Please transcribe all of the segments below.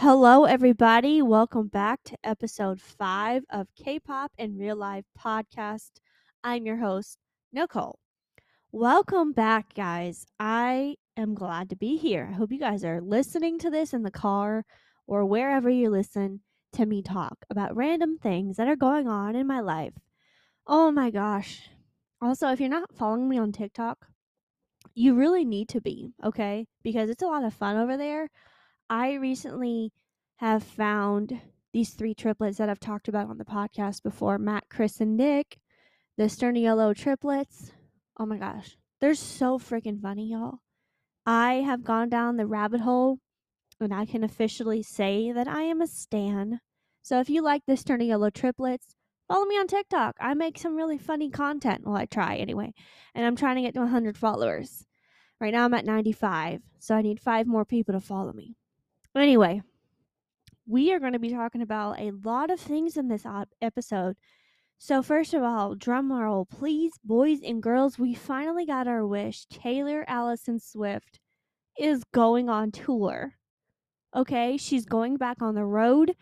Hello, everybody. Welcome back to episode five of K pop and real life podcast. I'm your host, Nicole. Welcome back, guys. I am glad to be here. I hope you guys are listening to this in the car or wherever you listen to me talk about random things that are going on in my life. Oh my gosh. Also, if you're not following me on TikTok, you really need to be, okay? Because it's a lot of fun over there. I recently have found these three triplets that I've talked about on the podcast before Matt, Chris, and Nick, the Sturniolo triplets. Oh my gosh. They're so freaking funny, y'all. I have gone down the rabbit hole and I can officially say that I am a stan. So if you like the Sturniolo triplets, follow me on TikTok. I make some really funny content. Well, I try anyway. And I'm trying to get to 100 followers. Right now I'm at 95, so I need five more people to follow me. Anyway, we are going to be talking about a lot of things in this episode. So, first of all, drum roll, please, boys and girls, we finally got our wish. Taylor Allison Swift is going on tour. Okay, she's going back on the road.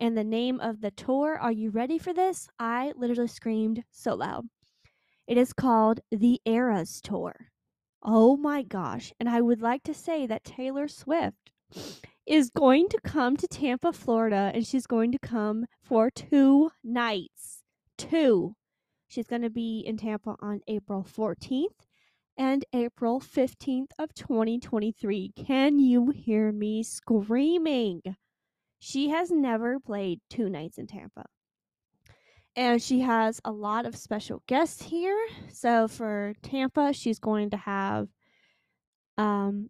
And the name of the tour, are you ready for this? I literally screamed so loud. It is called the Eras Tour. Oh my gosh. And I would like to say that Taylor Swift is going to come to Tampa, Florida, and she's going to come for two nights. Two. She's going to be in Tampa on April 14th and April 15th of 2023. Can you hear me screaming? She has never played two nights in Tampa. And she has a lot of special guests here. So for Tampa, she's going to have um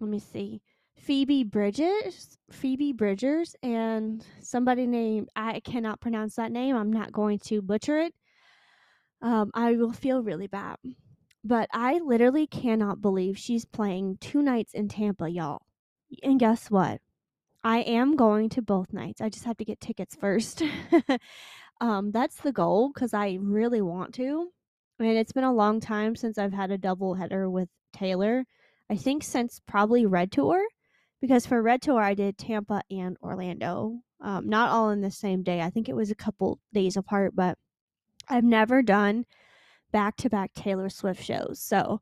let me see. Phoebe Bridges, Phoebe Bridgers, and somebody named I cannot pronounce that name. I'm not going to butcher it. Um, I will feel really bad, but I literally cannot believe she's playing two nights in Tampa, y'all. And guess what? I am going to both nights. I just have to get tickets first. um, that's the goal because I really want to. I mean, it's been a long time since I've had a double header with Taylor. I think since probably Red Tour because for Red Tour I did Tampa and Orlando. Um, not all in the same day. I think it was a couple days apart, but I've never done back to back Taylor Swift shows. So,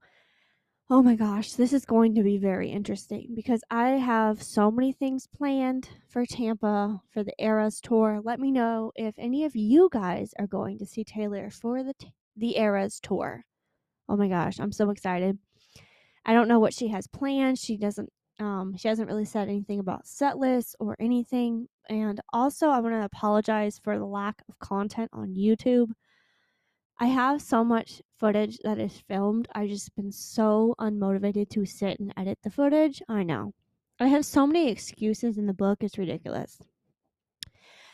oh my gosh, this is going to be very interesting because I have so many things planned for Tampa for the Eras tour. Let me know if any of you guys are going to see Taylor for the the Eras tour. Oh my gosh, I'm so excited. I don't know what she has planned. She doesn't um, she hasn't really said anything about set lists or anything. And also, I want to apologize for the lack of content on YouTube. I have so much footage that is filmed. I've just been so unmotivated to sit and edit the footage. I know. I have so many excuses in the book, it's ridiculous.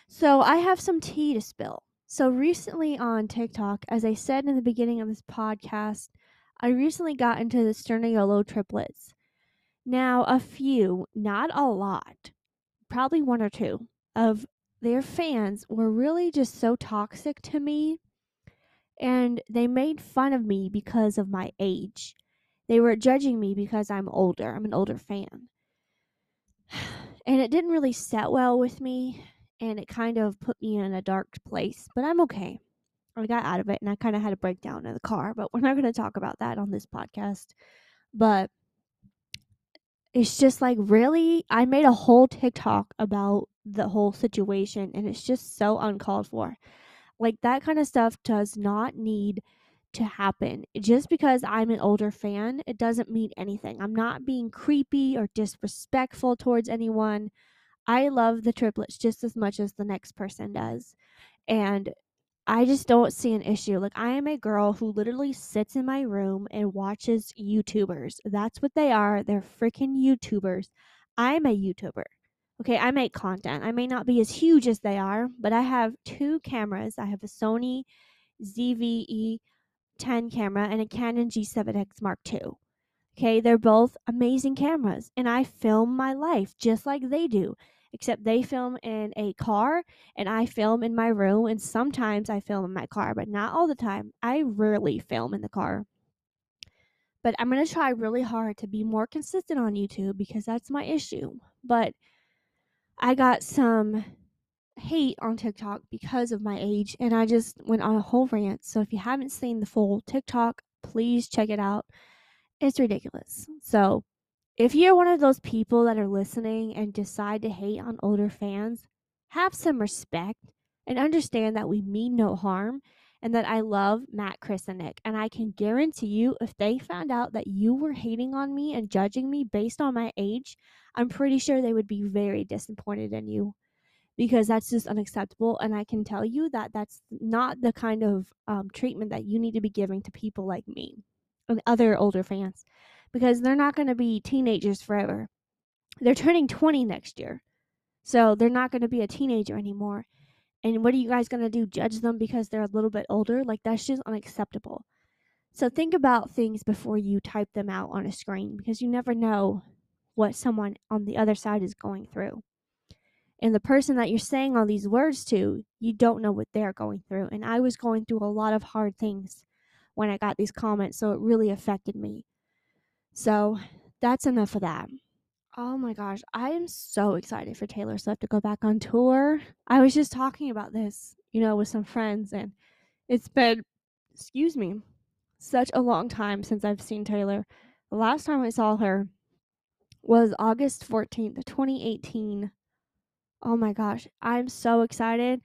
So, I have some tea to spill. So, recently on TikTok, as I said in the beginning of this podcast, I recently got into the Sturniolo triplets. Now, a few, not a lot, probably one or two of their fans were really just so toxic to me. And they made fun of me because of my age. They were judging me because I'm older. I'm an older fan. And it didn't really set well with me. And it kind of put me in a dark place. But I'm okay. I got out of it and I kind of had a breakdown in the car. But we're not going to talk about that on this podcast. But it's just like really I made a whole TikTok about the whole situation and it's just so uncalled for. Like that kind of stuff does not need to happen. Just because I'm an older fan, it doesn't mean anything. I'm not being creepy or disrespectful towards anyone. I love the triplets just as much as the next person does. And I just don't see an issue. Like, I am a girl who literally sits in my room and watches YouTubers. That's what they are. They're freaking YouTubers. I'm a YouTuber. Okay, I make content. I may not be as huge as they are, but I have two cameras. I have a Sony ZVE 10 camera and a Canon G7X Mark II. Okay, they're both amazing cameras, and I film my life just like they do except they film in a car and I film in my room. And sometimes I film in my car, but not all the time. I rarely film in the car. But I'm going to try really hard to be more consistent on YouTube because that's my issue. But I got some hate on TikTok because of my age, and I just went on a whole rant. So if you haven't seen the full TikTok, please check it out. It's ridiculous. So if you're one of those people that are listening and decide to hate on older fans, have some respect and understand that we mean no harm and that I love Matt, Chris, and Nick. And I can guarantee you, if they found out that you were hating on me and judging me based on my age, I'm pretty sure they would be very disappointed in you because that's just unacceptable. And I can tell you that that's not the kind of um, treatment that you need to be giving to people like me and other older fans because they're not going to be teenagers forever. They're turning 20 next year. So they're not going to be a teenager anymore. And what are you guys going to do? Judge them because they're a little bit older? Like, that's just unacceptable. So think about things before you type them out on a screen because you never know what someone on the other side is going through. And the person that you're saying all these words to, you don't know what they're going through. And I was going through a lot of hard things when I got these comments, so it really affected me. So that's enough of that. Oh my gosh, I am so excited for Taylor Swift to go back on tour. I was just talking about this, you know, with some friends, and it's been, excuse me, such a long time since I've seen Taylor. The last time I saw her was August 14th, 2018. Oh my gosh, I'm so excited.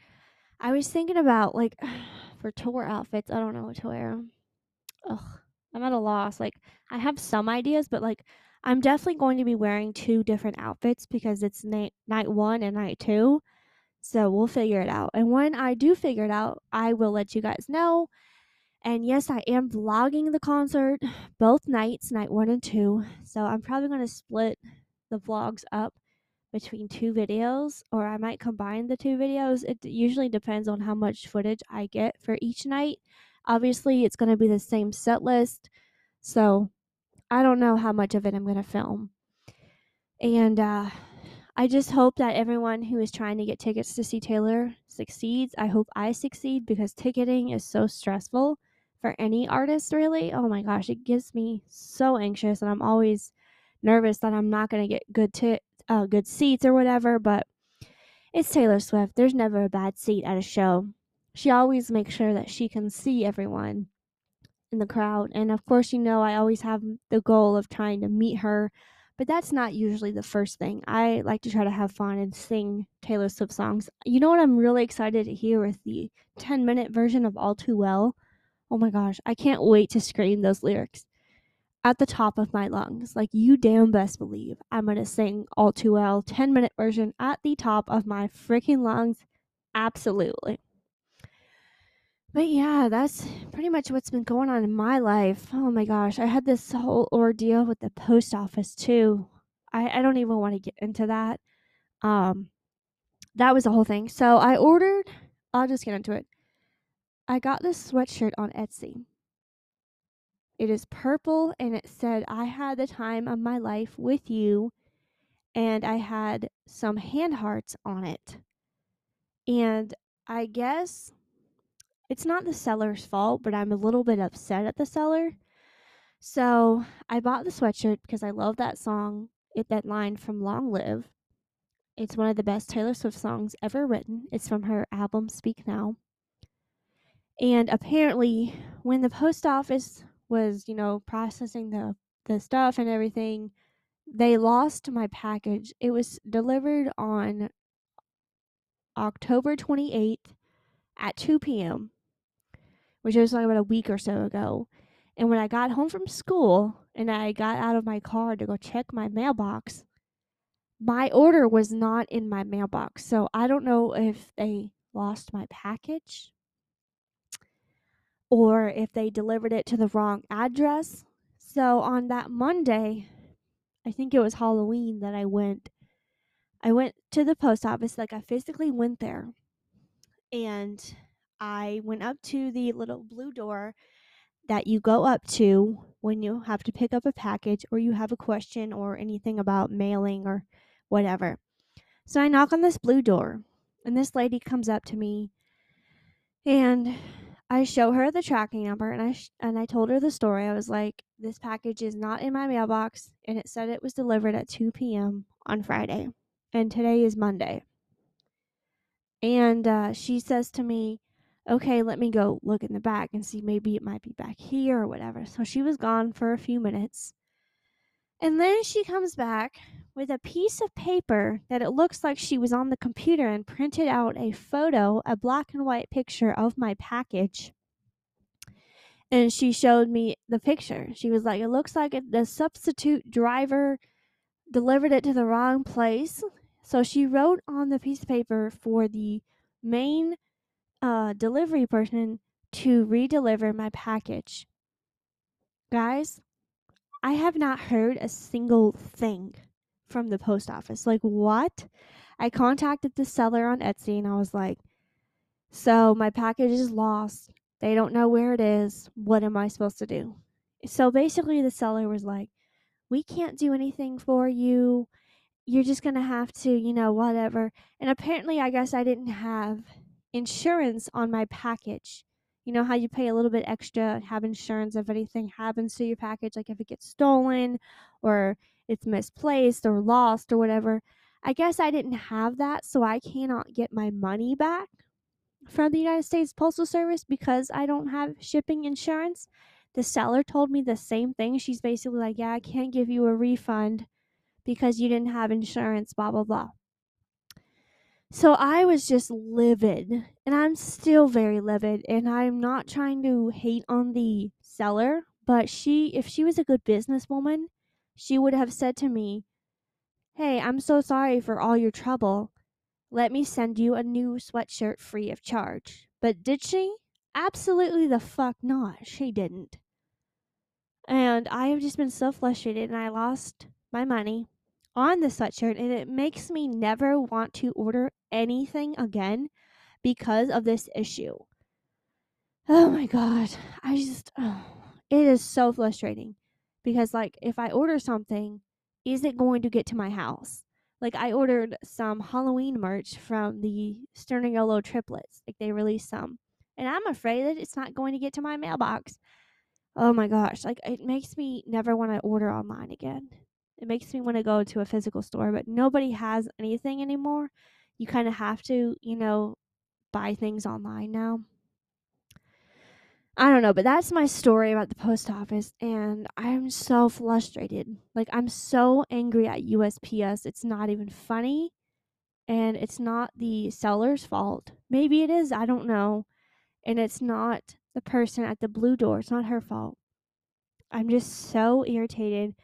I was thinking about like for tour outfits, I don't know what to wear. Ugh, I'm at a loss. Like I have some ideas, but like I'm definitely going to be wearing two different outfits because it's night night 1 and night 2. So we'll figure it out. And when I do figure it out, I will let you guys know. And yes, I am vlogging the concert both nights, night 1 and 2. So I'm probably going to split the vlogs up between two videos or I might combine the two videos. It usually depends on how much footage I get for each night. Obviously, it's going to be the same set list. So I don't know how much of it I'm going to film. And uh, I just hope that everyone who is trying to get tickets to see Taylor succeeds. I hope I succeed because ticketing is so stressful for any artist, really. Oh my gosh, it gets me so anxious, and I'm always nervous that I'm not going to get good t- uh, good seats or whatever. But it's Taylor Swift. There's never a bad seat at a show. She always makes sure that she can see everyone in the crowd. And of course, you know, I always have the goal of trying to meet her, but that's not usually the first thing. I like to try to have fun and sing Taylor Swift songs. You know what I'm really excited to hear with the 10 minute version of All Too Well? Oh my gosh, I can't wait to scream those lyrics at the top of my lungs. Like, you damn best believe I'm going to sing All Too Well 10 minute version at the top of my freaking lungs. Absolutely. But yeah, that's pretty much what's been going on in my life. Oh my gosh, I had this whole ordeal with the post office too. I, I don't even want to get into that. Um, that was the whole thing. So I ordered. I'll just get into it. I got this sweatshirt on Etsy. It is purple and it said, I had the time of my life with you. And I had some hand hearts on it. And I guess it's not the seller's fault, but I'm a little bit upset at the seller. So I bought the sweatshirt because I love that song, it that line from Long Live. It's one of the best Taylor Swift songs ever written. It's from her album Speak Now. And apparently, when the post office was, you know, processing the the stuff and everything, they lost my package. It was delivered on October 28th at 2 p.m which was like about a week or so ago. And when I got home from school and I got out of my car to go check my mailbox, my order was not in my mailbox. So I don't know if they lost my package or if they delivered it to the wrong address. So on that Monday, I think it was Halloween that I went. I went to the post office, like I physically went there. And I went up to the little blue door that you go up to when you have to pick up a package or you have a question or anything about mailing or whatever. So I knock on this blue door, and this lady comes up to me and I show her the tracking number and I sh- and I told her the story. I was like, "This package is not in my mailbox and it said it was delivered at 2 p.m. on Friday." and today is Monday. And uh, she says to me, okay, let me go look in the back and see maybe it might be back here or whatever. So she was gone for a few minutes. And then she comes back with a piece of paper that it looks like she was on the computer and printed out a photo, a black and white picture of my package. And she showed me the picture. She was like, It looks like the substitute driver delivered it to the wrong place. So she wrote on the piece of paper for the main uh, delivery person to redeliver my package. Guys, I have not heard a single thing from the post office. Like, what? I contacted the seller on Etsy and I was like, so my package is lost. They don't know where it is. What am I supposed to do? So basically, the seller was like, we can't do anything for you. You're just going to have to, you know, whatever. And apparently, I guess I didn't have insurance on my package. You know how you pay a little bit extra, have insurance if anything happens to your package, like if it gets stolen or it's misplaced or lost or whatever. I guess I didn't have that, so I cannot get my money back from the United States Postal Service because I don't have shipping insurance. The seller told me the same thing. She's basically like, Yeah, I can't give you a refund because you didn't have insurance, blah, blah, blah. So I was just livid, and I'm still very livid, and I'm not trying to hate on the seller, but she, if she was a good businesswoman, she would have said to me, Hey, I'm so sorry for all your trouble. Let me send you a new sweatshirt free of charge. But did she? Absolutely the fuck not. She didn't. And I have just been so frustrated, and I lost my money on the sweatshirt and it makes me never want to order anything again because of this issue. Oh my god. I just oh, it is so frustrating because like if I order something, is it going to get to my house? Like I ordered some Halloween merch from the Sturniolo triplets. Like they released some. And I'm afraid that it's not going to get to my mailbox. Oh my gosh, like it makes me never want to order online again. It makes me want to go to a physical store, but nobody has anything anymore. You kind of have to, you know, buy things online now. I don't know, but that's my story about the post office, and I'm so frustrated. Like, I'm so angry at USPS. It's not even funny, and it's not the seller's fault. Maybe it is, I don't know. And it's not the person at the blue door, it's not her fault. I'm just so irritated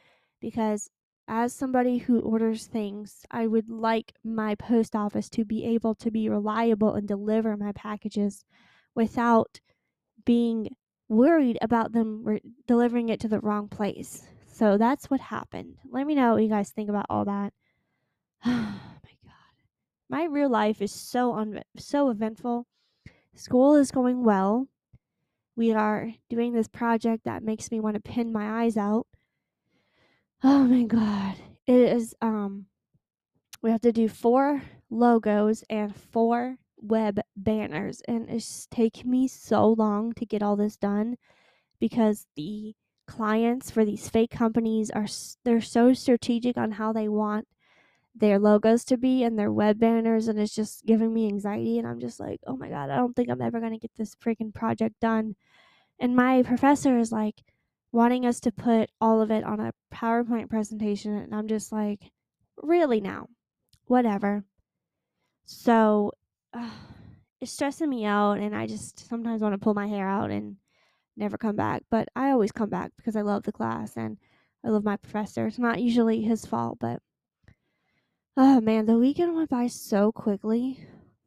because as somebody who orders things, I would like my post office to be able to be reliable and deliver my packages without being worried about them re- delivering it to the wrong place. So that's what happened. Let me know what you guys think about all that. oh my god. My real life is so un- so eventful. School is going well. We are doing this project that makes me want to pin my eyes out. Oh my god. It is um we have to do four logos and four web banners and it's taking me so long to get all this done because the clients for these fake companies are they're so strategic on how they want their logos to be and their web banners and it's just giving me anxiety and I'm just like, "Oh my god, I don't think I'm ever going to get this freaking project done." And my professor is like, wanting us to put all of it on a PowerPoint presentation. And I'm just like, really now? Whatever. So uh, it's stressing me out. And I just sometimes want to pull my hair out and never come back. But I always come back because I love the class and I love my professor. It's not usually his fault, but oh man, the weekend went by so quickly.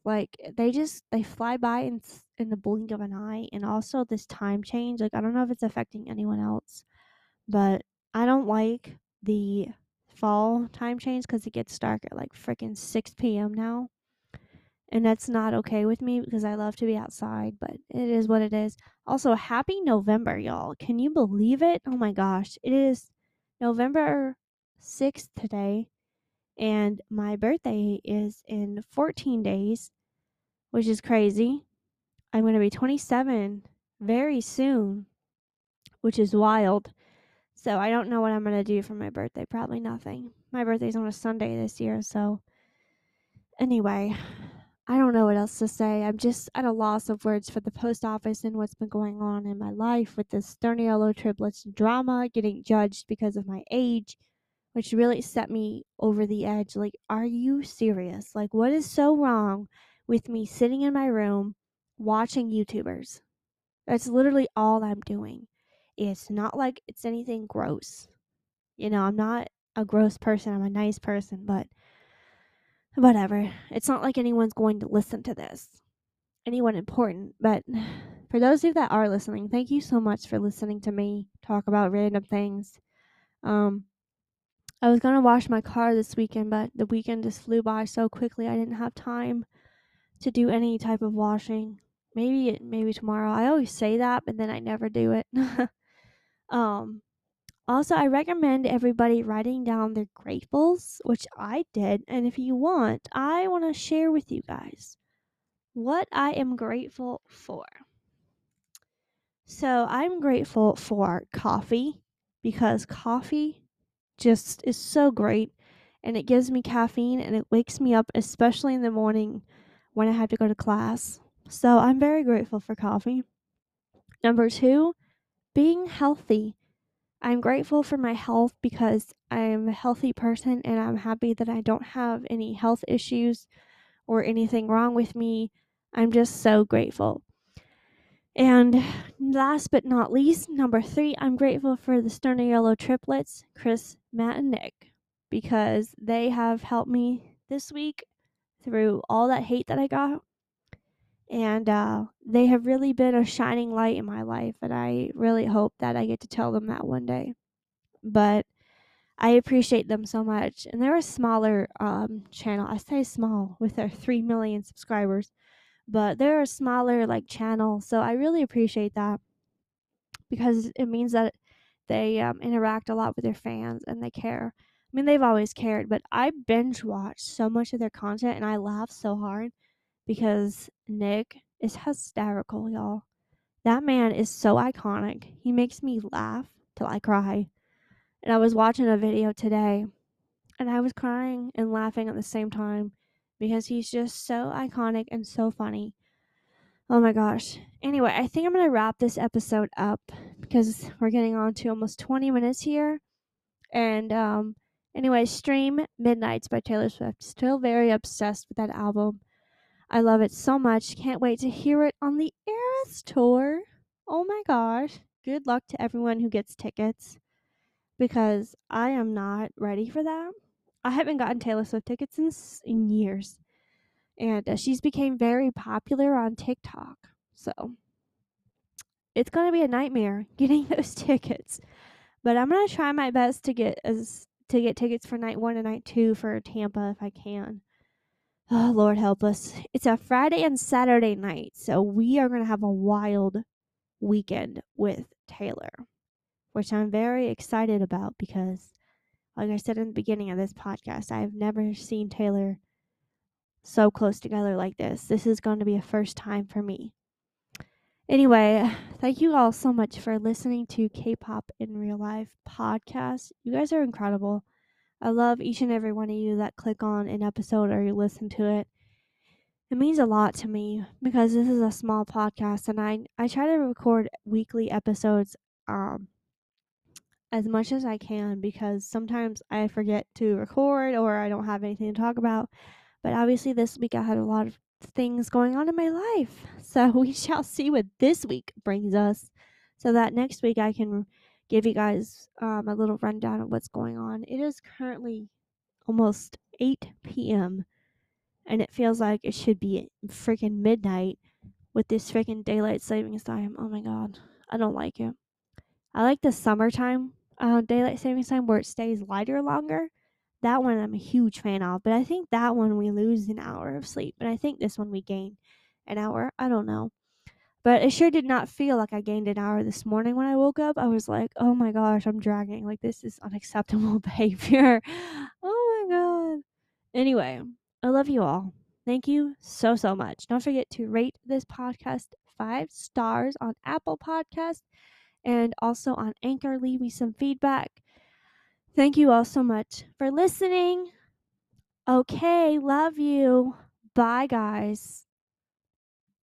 Like eh, they just they fly by in in the blink of an eye, and also this time change. Like I don't know if it's affecting anyone else, but I don't like the fall time change because it gets dark at like freaking 6 p.m. now. And that's not okay with me because I love to be outside, but it is what it is. Also, happy November, y'all. Can you believe it? Oh my gosh. It is November 6th today, and my birthday is in 14 days which is crazy. I'm going to be 27 very soon, which is wild. So I don't know what I'm going to do for my birthday. Probably nothing. My birthday's on a Sunday this year, so anyway, I don't know what else to say. I'm just at a loss of words for the post office and what's been going on in my life with this Sturniolo triplets drama, getting judged because of my age, which really set me over the edge. Like, are you serious? Like, what is so wrong with me sitting in my room watching YouTubers? That's literally all I'm doing. It's not like it's anything gross. You know, I'm not a gross person, I'm a nice person, but whatever. It's not like anyone's going to listen to this. Anyone important. But for those of you that are listening, thank you so much for listening to me talk about random things. Um, I was gonna wash my car this weekend, but the weekend just flew by so quickly I didn't have time to do any type of washing. Maybe maybe tomorrow. I always say that, but then I never do it. um, also, I recommend everybody writing down their gratefuls, which I did. And if you want, I want to share with you guys what I am grateful for. So, I'm grateful for coffee because coffee just is so great and it gives me caffeine and it wakes me up, especially in the morning when I have to go to class. So, I'm very grateful for coffee. Number two, being healthy. I'm grateful for my health because I'm a healthy person and I'm happy that I don't have any health issues or anything wrong with me. I'm just so grateful. And last but not least, number three, I'm grateful for the Sturniolo triplets, Chris, Matt, and Nick, because they have helped me this week through all that hate that I got. And uh, they have really been a shining light in my life and i really hope that i get to tell them that one day. But i appreciate them so much and they're a smaller um, channel. I say small with their 3 million subscribers but they're a smaller like channel so i really appreciate that because it means that they um, interact a lot with their fans and they care i mean they've always cared but i binge watch so much of their content and i laugh so hard because Nick is hysterical, y'all. That man is so iconic. He makes me laugh till I cry. And I was watching a video today and I was crying and laughing at the same time because he's just so iconic and so funny. Oh my gosh. Anyway, I think I'm going to wrap this episode up because we're getting on to almost 20 minutes here. And um anyway, stream Midnights by Taylor Swift. Still very obsessed with that album. I love it so much. Can't wait to hear it on the Eras tour. Oh my gosh. Good luck to everyone who gets tickets because I am not ready for that. I haven't gotten Taylor Swift tickets in, in years. And uh, she's became very popular on TikTok. So it's going to be a nightmare getting those tickets. But I'm going to try my best to get as to get tickets for night 1 and night 2 for Tampa if I can. Oh, Lord help us. It's a Friday and Saturday night, so we are going to have a wild weekend with Taylor, which I'm very excited about because, like I said in the beginning of this podcast, I've never seen Taylor so close together like this. This is going to be a first time for me. Anyway, thank you all so much for listening to K pop in real life podcast. You guys are incredible. I love each and every one of you that click on an episode or you listen to it. It means a lot to me because this is a small podcast and I, I try to record weekly episodes um, as much as I can because sometimes I forget to record or I don't have anything to talk about. But obviously, this week I had a lot of things going on in my life. So we shall see what this week brings us so that next week I can give you guys um, a little rundown of what's going on. It is currently almost 8 p.m. and it feels like it should be freaking midnight with this freaking daylight savings time. Oh my god, I don't like it. I like the summertime uh, daylight savings time where it stays lighter longer. That one I'm a huge fan of, but I think that one we lose an hour of sleep, and I think this one we gain an hour. I don't know. But it sure did not feel like I gained an hour this morning when I woke up. I was like, oh my gosh, I'm dragging. Like, this is unacceptable behavior. oh my God. Anyway, I love you all. Thank you so, so much. Don't forget to rate this podcast five stars on Apple Podcast and also on Anchor. Leave me some feedback. Thank you all so much for listening. Okay, love you. Bye, guys.